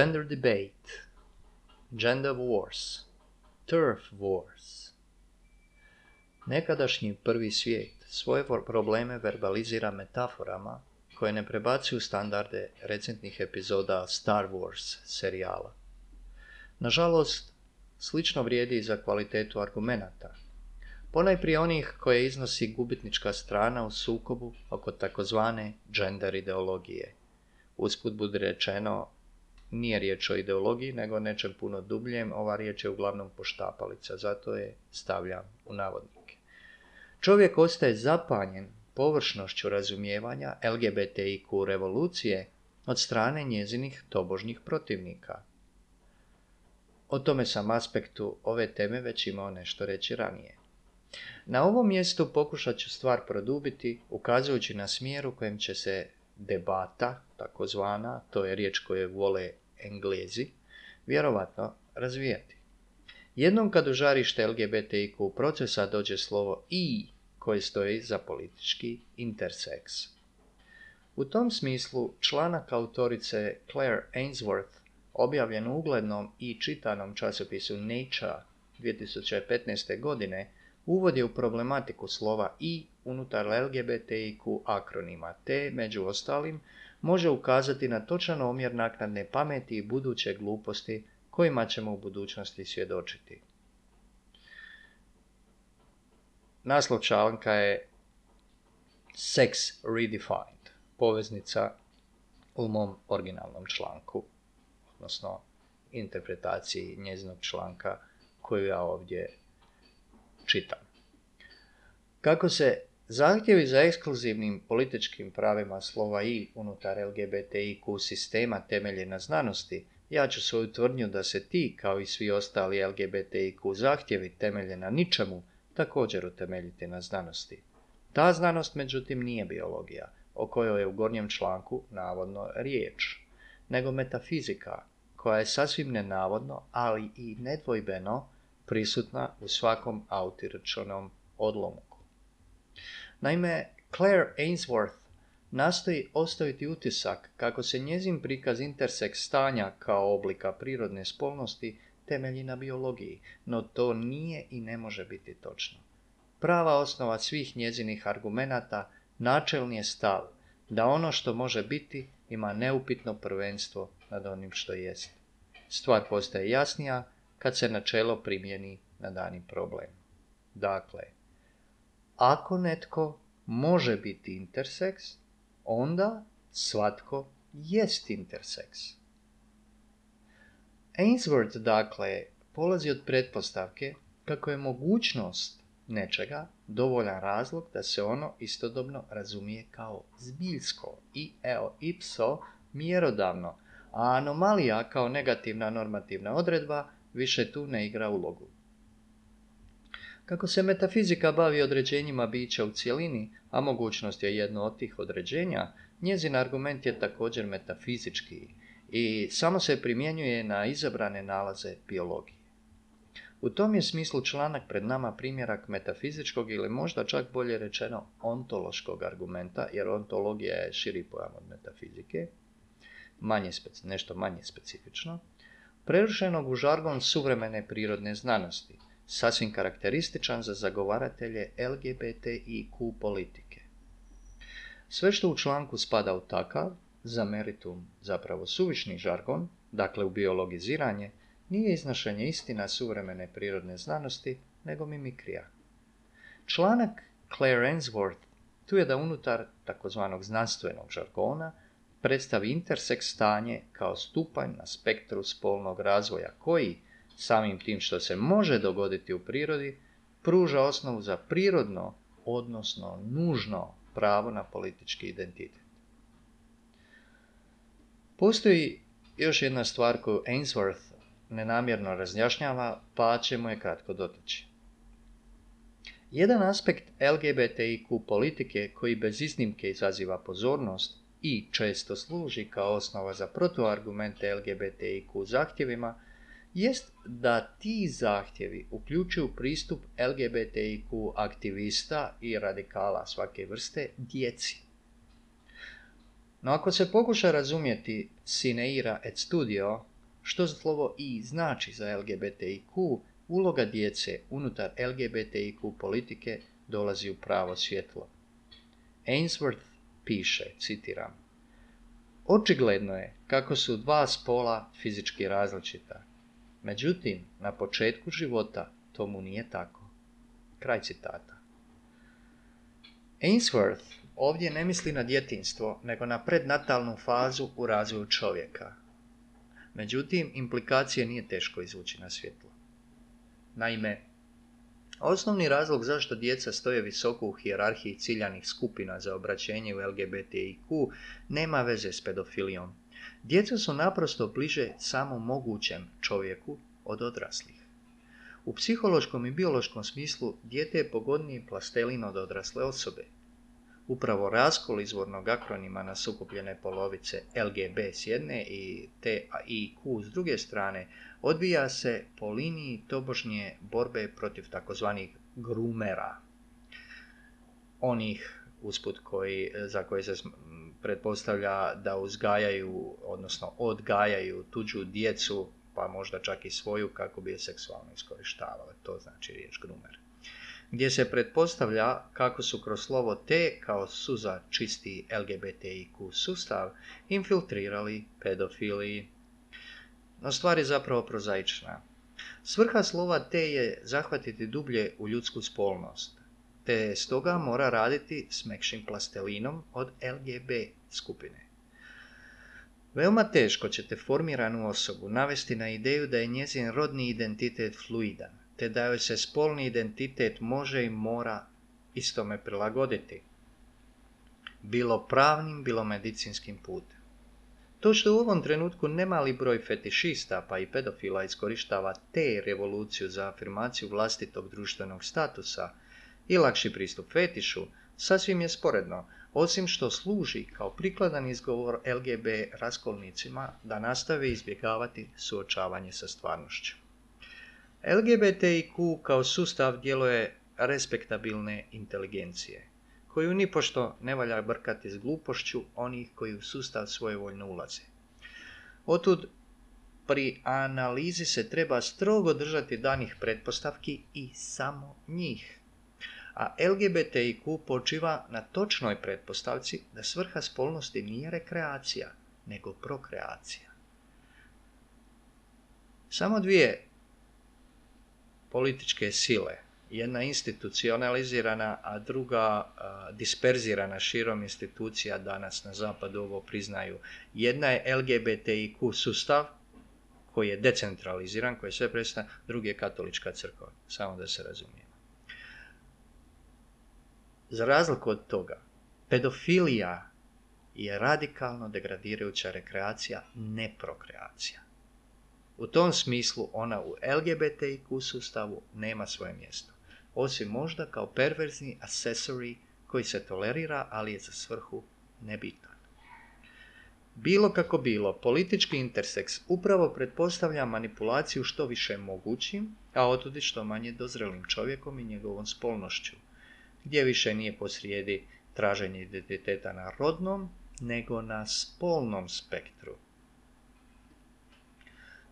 Gender debate, gender wars, turf wars. Nekadašnji prvi svijet svoje probleme verbalizira metaforama koje ne prebacuju standarde recentnih epizoda Star Wars serijala. Nažalost, slično vrijedi i za kvalitetu argumenata. Ponajprije onih koje iznosi gubitnička strana u sukobu oko takozvane gender ideologije. Usput bude rečeno, nije riječ o ideologiji, nego nečem puno dubljem, ova riječ je uglavnom poštapalica, zato je stavljam u navodnike. Čovjek ostaje zapanjen površnošću razumijevanja LGBTIQ revolucije od strane njezinih tobožnjih protivnika. O tome sam aspektu ove teme već imao nešto reći ranije. Na ovom mjestu pokušat ću stvar produbiti, ukazujući na smjer u kojem će se debata, takozvana, to je riječ koju vole englezi, vjerovatno razvijati. Jednom kad u žarište LGBTIQ procesa dođe slovo i koje stoji za politički interseks. U tom smislu članak autorice Claire Ainsworth objavljen u uglednom i čitanom časopisu Nature 2015. godine uvodi u problematiku slova i unutar LGBTIQ akronima, te, među ostalim, može ukazati na točan omjer naknadne pameti i buduće gluposti kojima ćemo u budućnosti svjedočiti. Naslov članka je Sex Redefined, poveznica u mom originalnom članku, odnosno interpretaciji njezinog članka koju ja ovdje čitam. Kako se zahtjevi za ekskluzivnim političkim pravima slova i unutar LGBTIQ sistema temelje na znanosti, ja ću svoju tvrdnju da se ti, kao i svi ostali LGBTIQ zahtjevi temelje na ničemu, također utemeljiti na znanosti. Ta znanost, međutim, nije biologija, o kojoj je u gornjem članku navodno riječ, nego metafizika, koja je sasvim nenavodno, ali i nedvojbeno prisutna u svakom autirčanom odlomku. Naime, Claire Ainsworth nastoji ostaviti utisak kako se njezin prikaz interseks stanja kao oblika prirodne spolnosti temelji na biologiji, no to nije i ne može biti točno. Prava osnova svih njezinih argumenata načelni je stav da ono što može biti ima neupitno prvenstvo nad onim što jest. Stvar postaje jasnija kad se načelo primjeni na dani problem. Dakle, ako netko može biti interseks, onda svatko jest interseks. Ainsworth, dakle, polazi od pretpostavke kako je mogućnost nečega dovoljan razlog da se ono istodobno razumije kao zbiljsko i eo ipso mjerodavno, a anomalija kao negativna normativna odredba više tu ne igra ulogu. Kako se metafizika bavi određenjima bića u cjelini, a mogućnost je jedno od tih određenja, njezin argument je također metafizički i samo se primjenjuje na izabrane nalaze biologije. U tom je smislu članak pred nama primjerak metafizičkog ili možda čak bolje rečeno ontološkog argumenta, jer ontologija je širi pojam od metafizike, manje nešto manje specifično, prerušenog u žargon suvremene prirodne znanosti – sasvim karakterističan za zagovaratelje LGBTIQ politike. Sve što u članku spada u takav, za meritum zapravo suvišni žargon, dakle u biologiziranje, nije iznošenje istina suvremene prirodne znanosti, nego mimikrija. Članak Claire Ainsworth tu je da unutar takozvanog znanstvenog žargona predstavi interseks stanje kao stupanj na spektru spolnog razvoja koji, samim tim što se može dogoditi u prirodi, pruža osnovu za prirodno, odnosno nužno pravo na politički identitet. Postoji još jedna stvar koju Ainsworth nenamjerno razjašnjava, pa ćemo je kratko dotaći. Jedan aspekt LGBTIQ politike koji bez iznimke izaziva pozornost i često služi kao osnova za protuargumente LGBTIQ zahtjevima jest da ti zahtjevi uključuju pristup LGBTIQ aktivista i radikala svake vrste djeci. No ako se pokuša razumjeti sineira et studio, što slovo i znači za LGBTIQ, uloga djece unutar LGBTIQ politike dolazi u pravo svjetlo. Ainsworth piše, citiram, Očigledno je kako su dva spola fizički različita. Međutim, na početku života tomu nije tako. Kraj citata. Ainsworth ovdje ne misli na djetinstvo, nego na prednatalnu fazu u razvoju čovjeka. Međutim, implikacije nije teško izvući na svjetlo. Naime, osnovni razlog zašto djeca stoje visoko u hijerarhiji ciljanih skupina za obraćenje u LGBTIQ nema veze s pedofilijom. Djeca su naprosto bliže samom mogućem čovjeku od odraslih. U psihološkom i biološkom smislu dijete je pogodniji plastelin od odrasle osobe. Upravo raskol izvornog akronima na sukupljene polovice LGB s jedne i T i Q s druge strane odvija se po liniji tobožnje borbe protiv takozvanih grumera. Onih usput koji, za koje se pretpostavlja da uzgajaju, odnosno odgajaju tuđu djecu, pa možda čak i svoju kako bi je seksualno iskorištavale. To znači riječ grumer gdje se pretpostavlja kako su kroz slovo T kao suza čisti LGBTIQ sustav infiltrirali pedofiliji. No stvar je zapravo prozaična. Svrha slova T je zahvatiti dublje u ljudsku spolnost, te stoga mora raditi s mekšim plastelinom od LGB skupine. Veoma teško ćete formiranu osobu navesti na ideju da je njezin rodni identitet fluidan te da joj se spolni identitet može i mora istome prilagoditi. Bilo pravnim, bilo medicinskim putem. To što u ovom trenutku nemali broj fetišista pa i pedofila iskorištava te revoluciju za afirmaciju vlastitog društvenog statusa i lakši pristup fetišu, sasvim je sporedno, osim što služi kao prikladan izgovor LGB raskolnicima da nastave izbjegavati suočavanje sa stvarnošću. LGBTIQ kao sustav djeluje respektabilne inteligencije, koju nipošto ne valja brkati s glupošću onih koji u sustav svojevoljno ulaze. Otud pri analizi se treba strogo držati danih pretpostavki i samo njih. A LGBTIQ počiva na točnoj pretpostavci da svrha spolnosti nije rekreacija, nego prokreacija. Samo dvije političke sile. Jedna institucionalizirana, a druga disperzirana širom institucija danas na zapadu ovo priznaju. Jedna je LGBTIQ sustav koji je decentraliziran, koji je sve predstavlja, drugi je katolička crkva, samo da se razumijemo. Za razliku od toga, pedofilija je radikalno degradirajuća rekreacija, ne prokreacija. U tom smislu ona u LGBTIQ sustavu nema svoje mjesto, osim možda kao perverzni accessory koji se tolerira, ali je za svrhu nebitan. Bilo kako bilo, politički interseks upravo pretpostavlja manipulaciju što više mogućim, a otudi što manje dozrelim čovjekom i njegovom spolnošću, gdje više nije posrijedi traženje identiteta na rodnom, nego na spolnom spektru,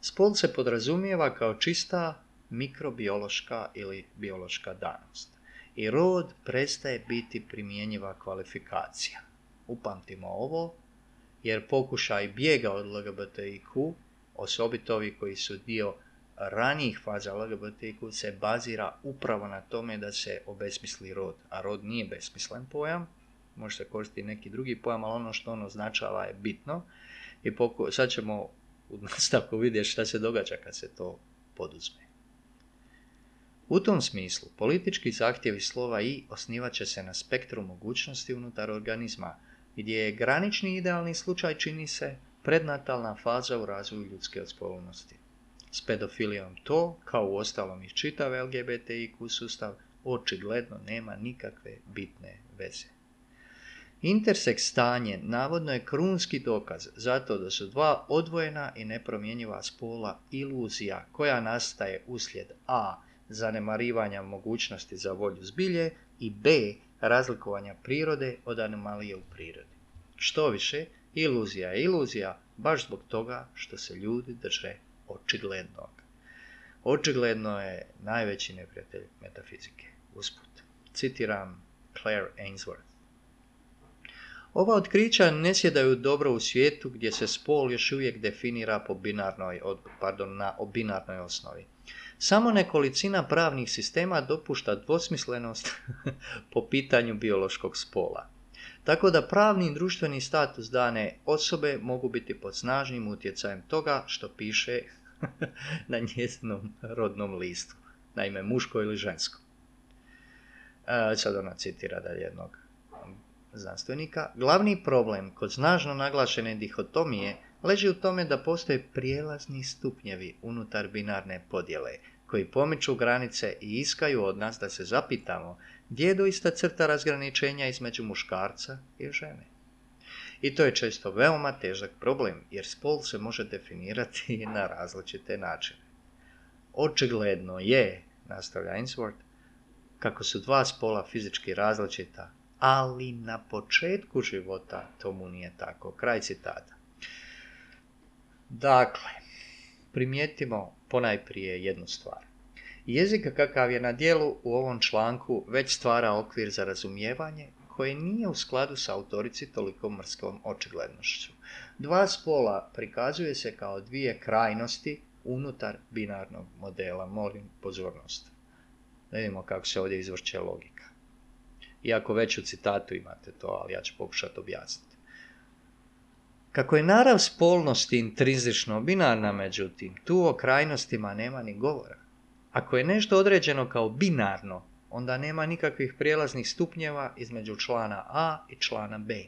Spol se podrazumijeva kao čista mikrobiološka ili biološka danost. I rod prestaje biti primjenjiva kvalifikacija. Upamtimo ovo, jer pokušaj bijega od LGBTIQ, osobito ovi koji su dio ranijih faza LGBTIQ, se bazira upravo na tome da se obesmisli rod, a rod nije besmislen pojam, može se koristiti neki drugi pojam, ali ono što on označava je bitno. I poku... sad ćemo u nastavku vidjeti šta se događa kad se to poduzme. U tom smislu, politički zahtjevi slova i osnivat će se na spektru mogućnosti unutar organizma, gdje je granični idealni slučaj čini se prednatalna faza u razvoju ljudske odspolnosti. S pedofilijom to, kao u ostalom i čitav LGBTIQ sustav, očigledno nema nikakve bitne veze. Interseks stanje navodno je krunski dokaz zato da su dva odvojena i nepromjenjiva spola iluzija koja nastaje uslijed a. zanemarivanja mogućnosti za volju zbilje i b. razlikovanja prirode od anomalije u prirodi. Što više, iluzija je iluzija baš zbog toga što se ljudi drže očiglednog. Očigledno je najveći neprijatelj metafizike. Usput. Citiram Claire Ainsworth. Ova otkrića ne sjedaju dobro u svijetu gdje se spol još uvijek definira po binarnoj, pardon, na binarnoj osnovi. Samo nekolicina pravnih sistema dopušta dvosmislenost po pitanju biološkog spola. Tako da pravni i društveni status dane osobe mogu biti pod snažnim utjecajem toga što piše na njezinom rodnom listu. Naime, muško ili žensko. E, sad ona citira da jednog znanstvenika. Glavni problem kod snažno naglašene dihotomije leži u tome da postoje prijelazni stupnjevi unutar binarne podjele, koji pomiču granice i iskaju od nas da se zapitamo gdje je doista crta razgraničenja između muškarca i žene. I to je često veoma težak problem, jer spol se može definirati na različite načine. Očigledno je, nastavlja Ainsworth, kako su dva spola fizički različita, ali na početku života tomu nije tako. Kraj citata. Dakle, primijetimo ponajprije jednu stvar. Jezik kakav je na dijelu u ovom članku već stvara okvir za razumijevanje koje nije u skladu sa autorici toliko mrskom očiglednošću. Dva spola prikazuje se kao dvije krajnosti unutar binarnog modela. Molim pozornost. Vidimo kako se ovdje izvrće logika. Iako već u citatu imate to, ali ja ću pokušati objasniti. Kako je narav spolnosti intrinzično binarna, međutim, tu o krajnostima nema ni govora. Ako je nešto određeno kao binarno, onda nema nikakvih prijelaznih stupnjeva između člana A i člana B.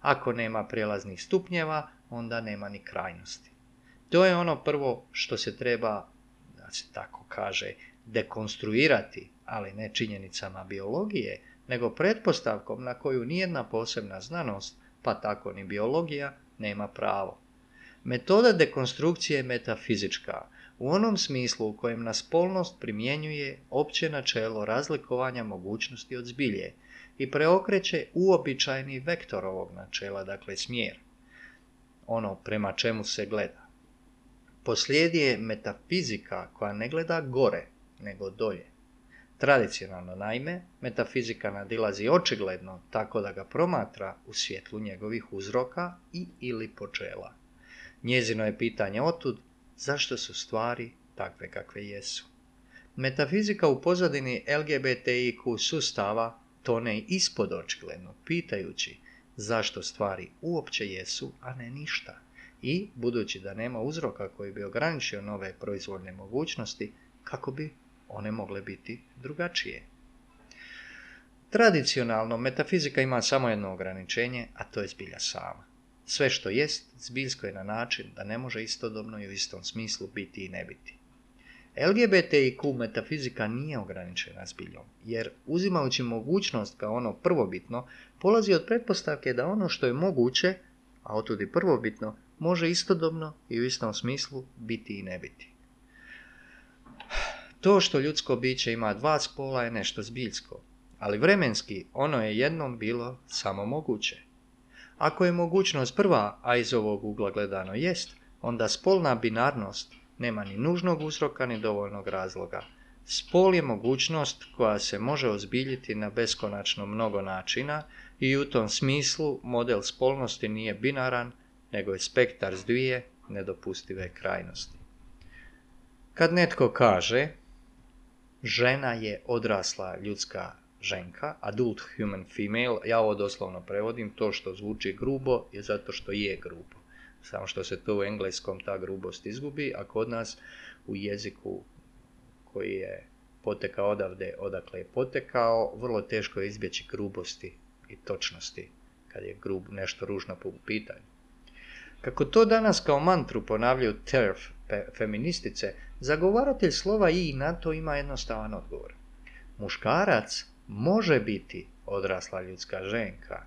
Ako nema prijelaznih stupnjeva, onda nema ni krajnosti. To je ono prvo što se treba, da se tako kaže, dekonstruirati, ali ne činjenicama biologije, nego pretpostavkom na koju nijedna posebna znanost, pa tako ni biologija, nema pravo. Metoda dekonstrukcije je metafizička, u onom smislu u kojem na spolnost primjenjuje opće načelo razlikovanja mogućnosti od zbilje i preokreće uobičajeni vektor ovog načela, dakle smjer, ono prema čemu se gleda. Poslijedi je metafizika koja ne gleda gore, nego dolje. Tradicionalno naime, metafizika nadilazi očigledno tako da ga promatra u svjetlu njegovih uzroka i ili počela. Njezino je pitanje otud zašto su stvari takve kakve jesu. Metafizika u pozadini LGBTIQ sustava tone ispod očigledno, pitajući zašto stvari uopće jesu, a ne ništa. I, budući da nema uzroka koji bi ograničio nove proizvodne mogućnosti, kako bi one mogle biti drugačije. Tradicionalno, metafizika ima samo jedno ograničenje, a to je zbilja sama. Sve što jest, zbiljsko je na način da ne može istodobno i u istom smislu biti i ne biti. LGBTIQ metafizika nije ograničena zbiljom, jer uzimajući mogućnost kao ono prvobitno, polazi od pretpostavke da ono što je moguće, a otud i prvobitno, može istodobno i u istom smislu biti i ne biti. To što ljudsko biće ima dva spola je nešto zbiljsko, ali vremenski ono je jednom bilo samo moguće. Ako je mogućnost prva, a iz ovog ugla gledano jest, onda spolna binarnost nema ni nužnog uzroka ni dovoljnog razloga. Spol je mogućnost koja se može ozbiljiti na beskonačno mnogo načina i u tom smislu model spolnosti nije binaran, nego je spektar s dvije nedopustive krajnosti. Kad netko kaže žena je odrasla ljudska ženka, adult human female, ja ovo doslovno prevodim, to što zvuči grubo je zato što je grubo. Samo što se to u engleskom ta grubost izgubi, a kod nas u jeziku koji je potekao odavde odakle je potekao, vrlo teško je izbjeći grubosti i točnosti kad je grub nešto ružno po pitanju. Kako to danas kao mantru ponavljaju TERF feministice, zagovaratelj slova i na to ima jednostavan odgovor. Muškarac može biti odrasla ljudska ženka.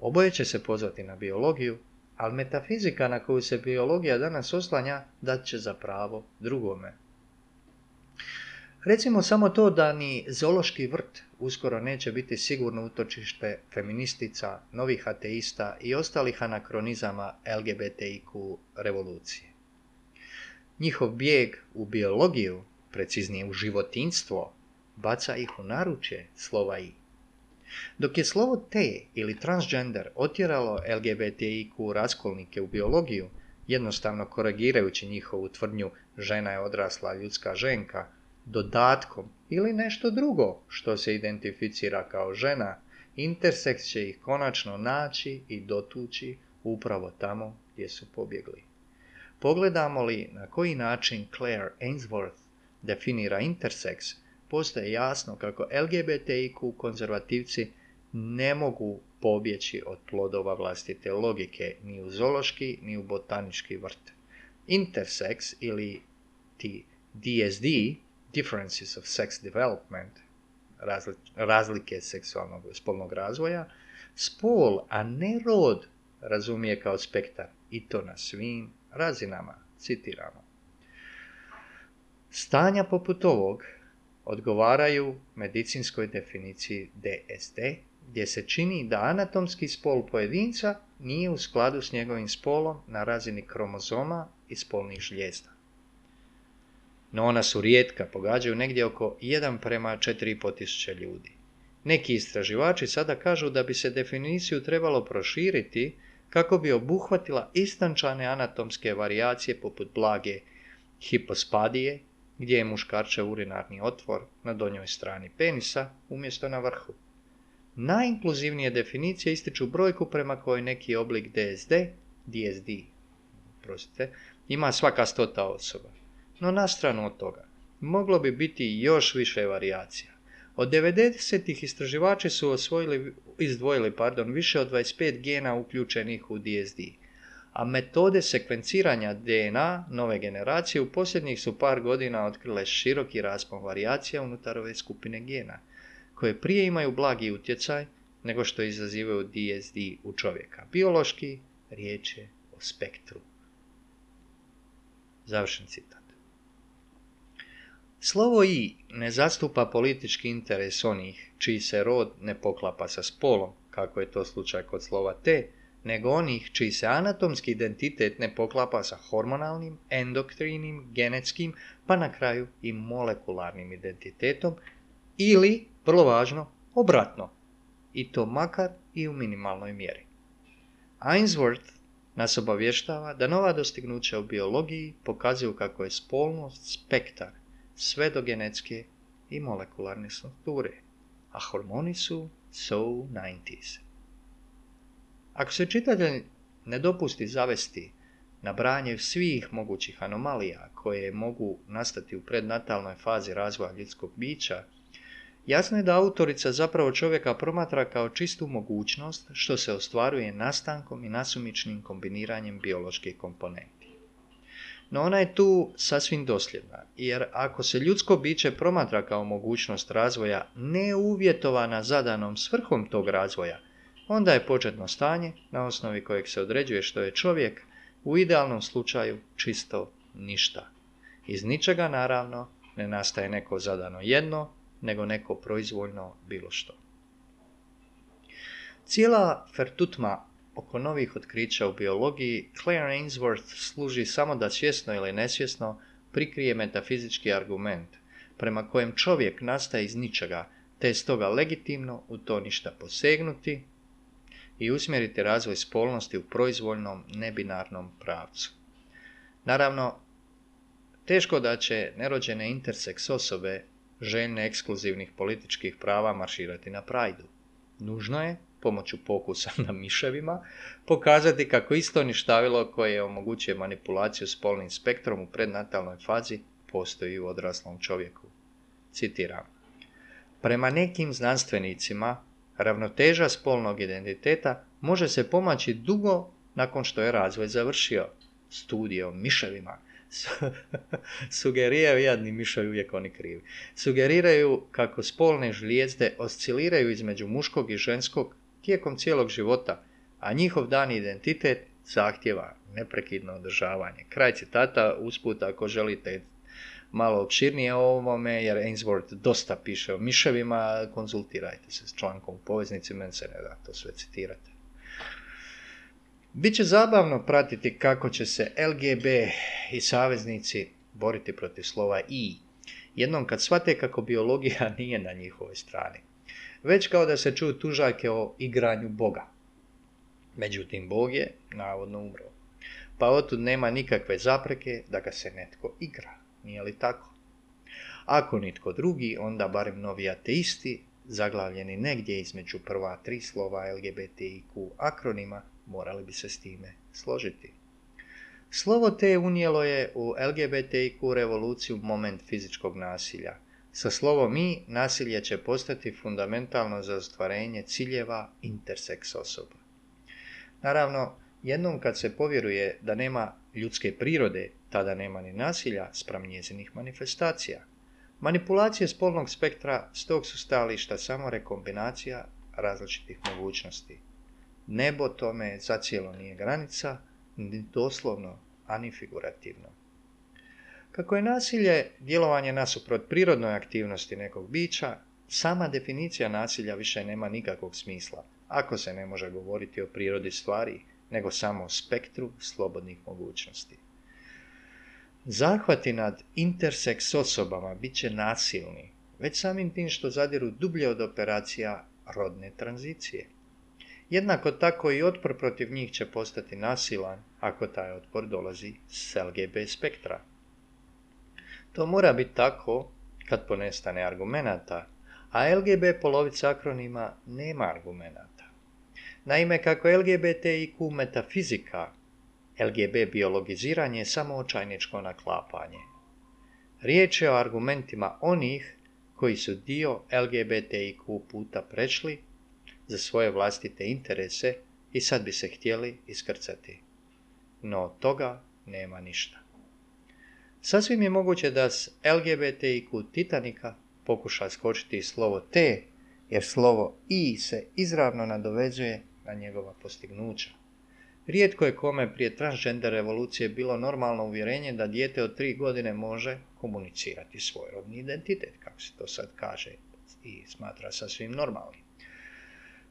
Oboje će se pozvati na biologiju, ali metafizika na koju se biologija danas oslanja dat će za pravo drugome. Recimo samo to da ni zoološki vrt uskoro neće biti sigurno utočište feministica, novih ateista i ostalih anakronizama LGBTIQ revolucije. Njihov bijeg u biologiju, preciznije u životinstvo, baca ih u naručje slova i. Dok je slovo te ili transgender otjeralo LGBTIQ raskolnike u biologiju, jednostavno korigirajući njihovu tvrdnju žena je odrasla ljudska ženka, dodatkom ili nešto drugo što se identificira kao žena, interseks će ih konačno naći i dotući upravo tamo gdje su pobjegli. Pogledamo li na koji način Claire Ainsworth definira interseks, postaje jasno kako LGBTIQ konzervativci ne mogu pobjeći od plodova vlastite logike ni u zološki ni u botanički vrt. Intersex ili ti DSD, Differences of Sex Development, razlike seksualnog spolnog razvoja, spol, a ne rod, razumije kao spektar i to na svim razinama, citiramo. Stanja poput ovog odgovaraju medicinskoj definiciji DSD, gdje se čini da anatomski spol pojedinca nije u skladu s njegovim spolom na razini kromozoma i spolnih žljezda. No ona su rijetka, pogađaju negdje oko 1 prema 4,5 tisuće ljudi. Neki istraživači sada kažu da bi se definiciju trebalo proširiti kako bi obuhvatila istančane anatomske varijacije poput blage hipospadije gdje je muškarčev urinarni otvor na donjoj strani penisa umjesto na vrhu. Najinkluzivnije definicije ističu brojku prema kojoj neki oblik DSD, DSD, prostite, ima svaka stota osoba. No na stranu od toga, moglo bi biti još više varijacija. Od 90-ih istraživači su osvojili, izdvojili pardon, više od 25 gena uključenih u DSD a metode sekvenciranja DNA nove generacije u posljednjih su par godina otkrile široki raspon varijacija unutar ove skupine gena, koje prije imaju blagi utjecaj nego što izazivaju DSD u čovjeka. Biološki riječ je o spektru. Završen citat. Slovo i ne zastupa politički interes onih čiji se rod ne poklapa sa spolom, kako je to slučaj kod slova te, nego onih čiji se anatomski identitet ne poklapa sa hormonalnim, endoktrinim, genetskim, pa na kraju i molekularnim identitetom ili, vrlo važno, obratno, i to makar i u minimalnoj mjeri. Ainsworth nas obavještava da nova dostignuća u biologiji pokazuju kako je spolnost spektar sve do genetske i molekularne strukture, a hormoni su so 90s. Ako se čitatelj ne dopusti zavesti na branje svih mogućih anomalija koje mogu nastati u prednatalnoj fazi razvoja ljudskog bića, jasno je da autorica zapravo čovjeka promatra kao čistu mogućnost što se ostvaruje nastankom i nasumičnim kombiniranjem bioloških komponenti. No ona je tu sasvim dosljedna, jer ako se ljudsko biće promatra kao mogućnost razvoja neuvjetovana zadanom svrhom tog razvoja, onda je početno stanje na osnovi kojeg se određuje što je čovjek u idealnom slučaju čisto ništa. Iz ničega naravno ne nastaje neko zadano jedno, nego neko proizvoljno bilo što. Cijela fertutma oko novih otkrića u biologiji Claire Ainsworth služi samo da svjesno ili nesvjesno prikrije metafizički argument prema kojem čovjek nastaje iz ničega, te je stoga legitimno u to ništa posegnuti, i usmjeriti razvoj spolnosti u proizvoljnom nebinarnom pravcu. Naravno, teško da će nerođene interseks osobe željne ekskluzivnih političkih prava marširati na prajdu. Nužno je, pomoću pokusa na miševima, pokazati kako isto ništavilo koje omogućuje manipulaciju spolnim spektrom u prednatalnoj fazi postoji u odraslom čovjeku. Citiram. Prema nekim znanstvenicima, ravnoteža spolnog identiteta može se pomaći dugo nakon što je razvoj završio. Studije o miševima sugeriraju, jadni miševi uvijek oni krivi, sugeriraju kako spolne žlijezde osciliraju između muškog i ženskog tijekom cijelog života, a njihov dan identitet zahtjeva neprekidno održavanje. Kraj citata, usput ako želite malo opširnije o ovome, jer Ainsworth dosta piše o miševima, konzultirajte se s člankom u poveznici, meni se ne da to sve citirati. Biće zabavno pratiti kako će se LGB i saveznici boriti protiv slova I, jednom kad shvate kako biologija nije na njihovoj strani. Već kao da se čuju tužake o igranju Boga. Međutim, Bog je navodno umro. Pa otud nema nikakve zapreke da ga se netko igra. Nije li tako? Ako nitko drugi, onda barem novi ateisti, zaglavljeni negdje između prva tri slova LGBTIQ akronima, morali bi se s time složiti. Slovo T unijelo je u LGBTIQ revoluciju moment fizičkog nasilja. Sa slovom I nasilje će postati fundamentalno za ostvarenje ciljeva interseks osoba. Naravno, jednom kad se povjeruje da nema ljudske prirode, tada nema ni nasilja spram njezinih manifestacija. Manipulacije spolnog spektra s tog su stališta samo rekombinacija različitih mogućnosti. Nebo tome zacijelo nije granica, ni doslovno, ani figurativno. Kako je nasilje djelovanje nasuprot prirodnoj aktivnosti nekog bića, sama definicija nasilja više nema nikakvog smisla, ako se ne može govoriti o prirodi stvari, nego samo o spektru slobodnih mogućnosti. Zahvati nad interseks osobama bit će nasilni, već samim tim što zadiru dublje od operacija rodne tranzicije. Jednako tako i otpor protiv njih će postati nasilan ako taj otpor dolazi s LGB spektra. To mora biti tako kad ponestane argumenata, a LGB polovica akronima nema argumenata. Naime, kako LGBTIQ metafizika, LGB biologiziranje je samo očajničko naklapanje. Riječ je o argumentima onih koji su dio LGBTIQ puta prešli za svoje vlastite interese i sad bi se htjeli iskrcati. No od toga nema ništa. Sasvim je moguće da s LGBTIQ Titanika pokuša skočiti slovo T, jer slovo I se izravno nadovezuje na njegova postignuća. Rijetko je kome prije transgender revolucije bilo normalno uvjerenje da dijete od tri godine može komunicirati svoj rodni identitet, kako se to sad kaže i smatra sasvim normalnim.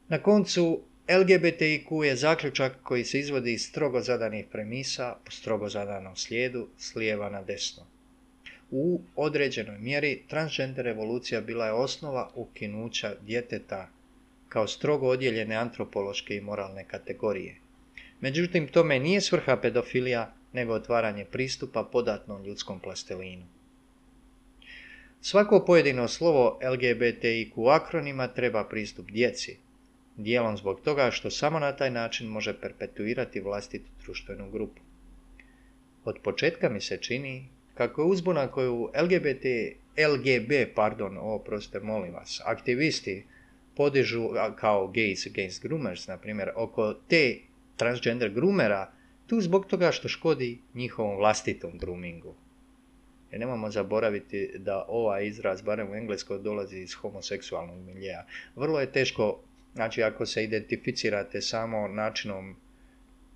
Na koncu, LGBTIQ je zaključak koji se izvodi iz strogo zadanih premisa po strogo zadanom slijedu s lijeva na desno. U određenoj mjeri transgender revolucija bila je osnova ukinuća djeteta kao strogo odjeljene antropološke i moralne kategorije. Međutim, tome nije svrha pedofilija, nego otvaranje pristupa podatnom ljudskom plastelinu. Svako pojedino slovo LGBTIQ akronima treba pristup djeci, dijelom zbog toga što samo na taj način može perpetuirati vlastitu društvenu grupu. Od početka mi se čini kako je uzbuna koju LGBT, LGB, pardon, o, proste, molim vas, aktivisti podižu kao gays against groomers, na primjer, oko te transgender groomera, tu zbog toga što škodi njihovom vlastitom groomingu. Jer nemamo zaboraviti da ovaj izraz, barem u engleskoj, dolazi iz homoseksualnog miljeja. Vrlo je teško Znači, ako se identificirate samo načinom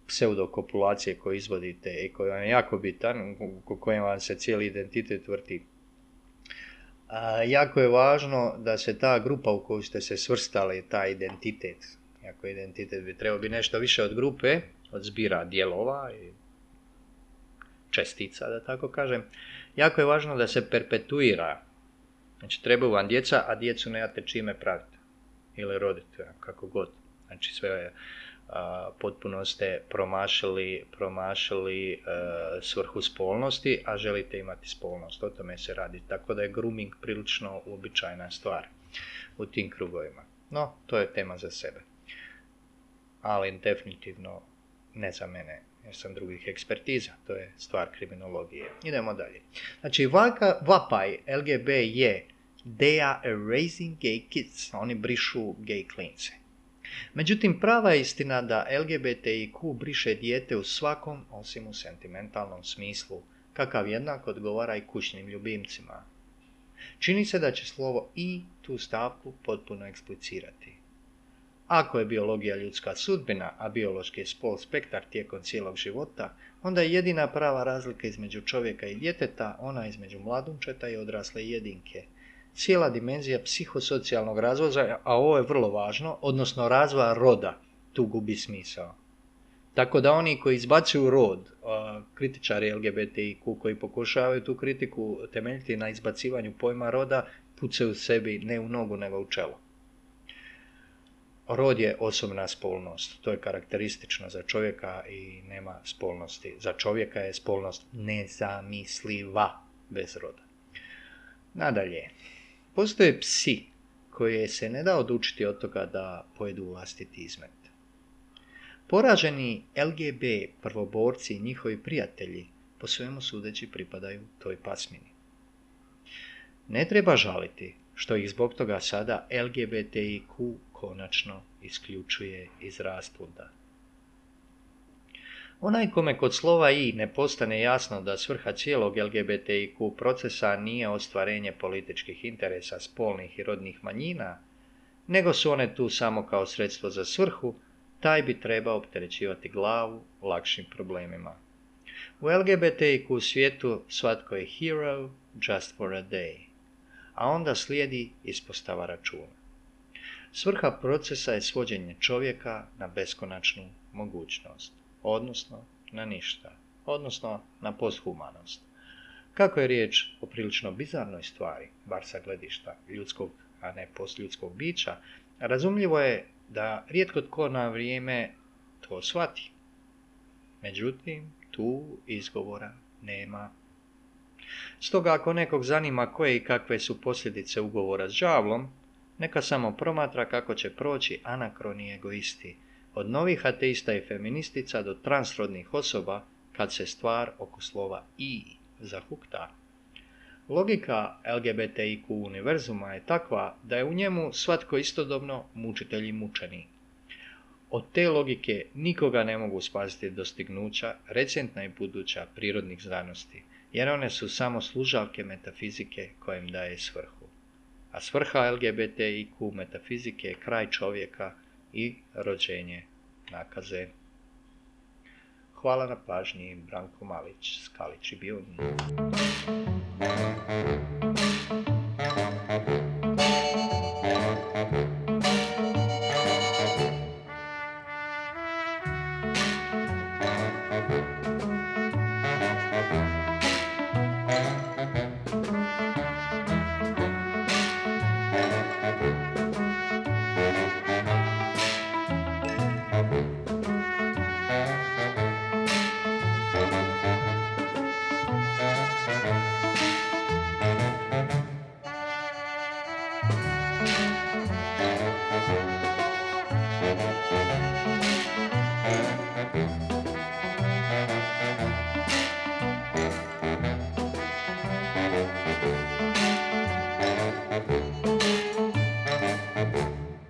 pseudokopulacije koju izvodite i koji vam je jako bitan, u kojem vam se cijeli identitet vrti, a, jako je važno da se ta grupa u koju ste se svrstali, taj identitet, jako identitet bi trebao biti nešto više od grupe, od zbira dijelova i čestica, da tako kažem, jako je važno da se perpetuira. Znači, trebaju vam djeca, a djecu nemate čime praviti ili roditelja, kako god. Znači sve potpuno ste promašili, promašili e, svrhu spolnosti, a želite imati spolnost. O tome se radi. Tako da je grooming prilično uobičajena stvar u tim krugovima. No, to je tema za sebe. Ali definitivno ne za mene, jer sam drugih ekspertiza. To je stvar kriminologije. Idemo dalje. Znači, vaka, vapaj LGB je they are erasing gay kids. Oni brišu gay klince. Međutim, prava je istina da LGBTIQ briše dijete u svakom, osim u sentimentalnom smislu, kakav jednak odgovara i kućnim ljubimcima. Čini se da će slovo i tu stavku potpuno eksplicirati. Ako je biologija ljudska sudbina, a biološki je spol spektar tijekom cijelog života, onda je jedina prava razlika između čovjeka i djeteta ona između mladunčeta i odrasle jedinke – cijela dimenzija psihosocijalnog razvoja, a ovo je vrlo važno, odnosno razvoja roda, tu gubi smisao. Tako da oni koji izbacuju rod, kritičari LGBTIQ koji pokušavaju tu kritiku temeljiti na izbacivanju pojma roda, pucaju sebi ne u nogu nego u čelo. Rod je osobna spolnost, to je karakteristično za čovjeka i nema spolnosti. Za čovjeka je spolnost nezamisliva bez roda. Nadalje, Postoje psi koje se ne da odučiti od toga da pojedu vlastiti izmet. Poraženi LGB prvoborci i njihovi prijatelji po svemu sudeći pripadaju toj pasmini. Ne treba žaliti što ih zbog toga sada LGBTIQ konačno isključuje iz rasplunda. Onaj kome kod slova i ne postane jasno da svrha cijelog LGBTIQ procesa nije ostvarenje političkih interesa spolnih i rodnih manjina, nego su one tu samo kao sredstvo za svrhu, taj bi trebao opterećivati glavu lakšim problemima. U LGBTIQ svijetu svatko je hero just for a day, a onda slijedi ispostava računa. Svrha procesa je svođenje čovjeka na beskonačnu mogućnost odnosno na ništa, odnosno na posthumanost. Kako je riječ o prilično bizarnoj stvari, bar sa gledišta ljudskog, a ne postljudskog bića, razumljivo je da rijetko tko na vrijeme to shvati. Međutim, tu izgovora nema. Stoga ako nekog zanima koje i kakve su posljedice ugovora s žavlom, neka samo promatra kako će proći anakroni egoisti, od novih ateista i feministica do transrodnih osoba kad se stvar oko slova i zahukta. Logika LGBTIQ univerzuma je takva da je u njemu svatko istodobno mučitelj i mučeni. Od te logike nikoga ne mogu spasiti dostignuća, recentna i buduća prirodnih znanosti, jer one su samo služavke metafizike kojem daje svrhu. A svrha LGBTIQ metafizike je kraj čovjeka i rođenje nakaze. Hvala na pažnji, Branko Malić, Skalić i Bijun.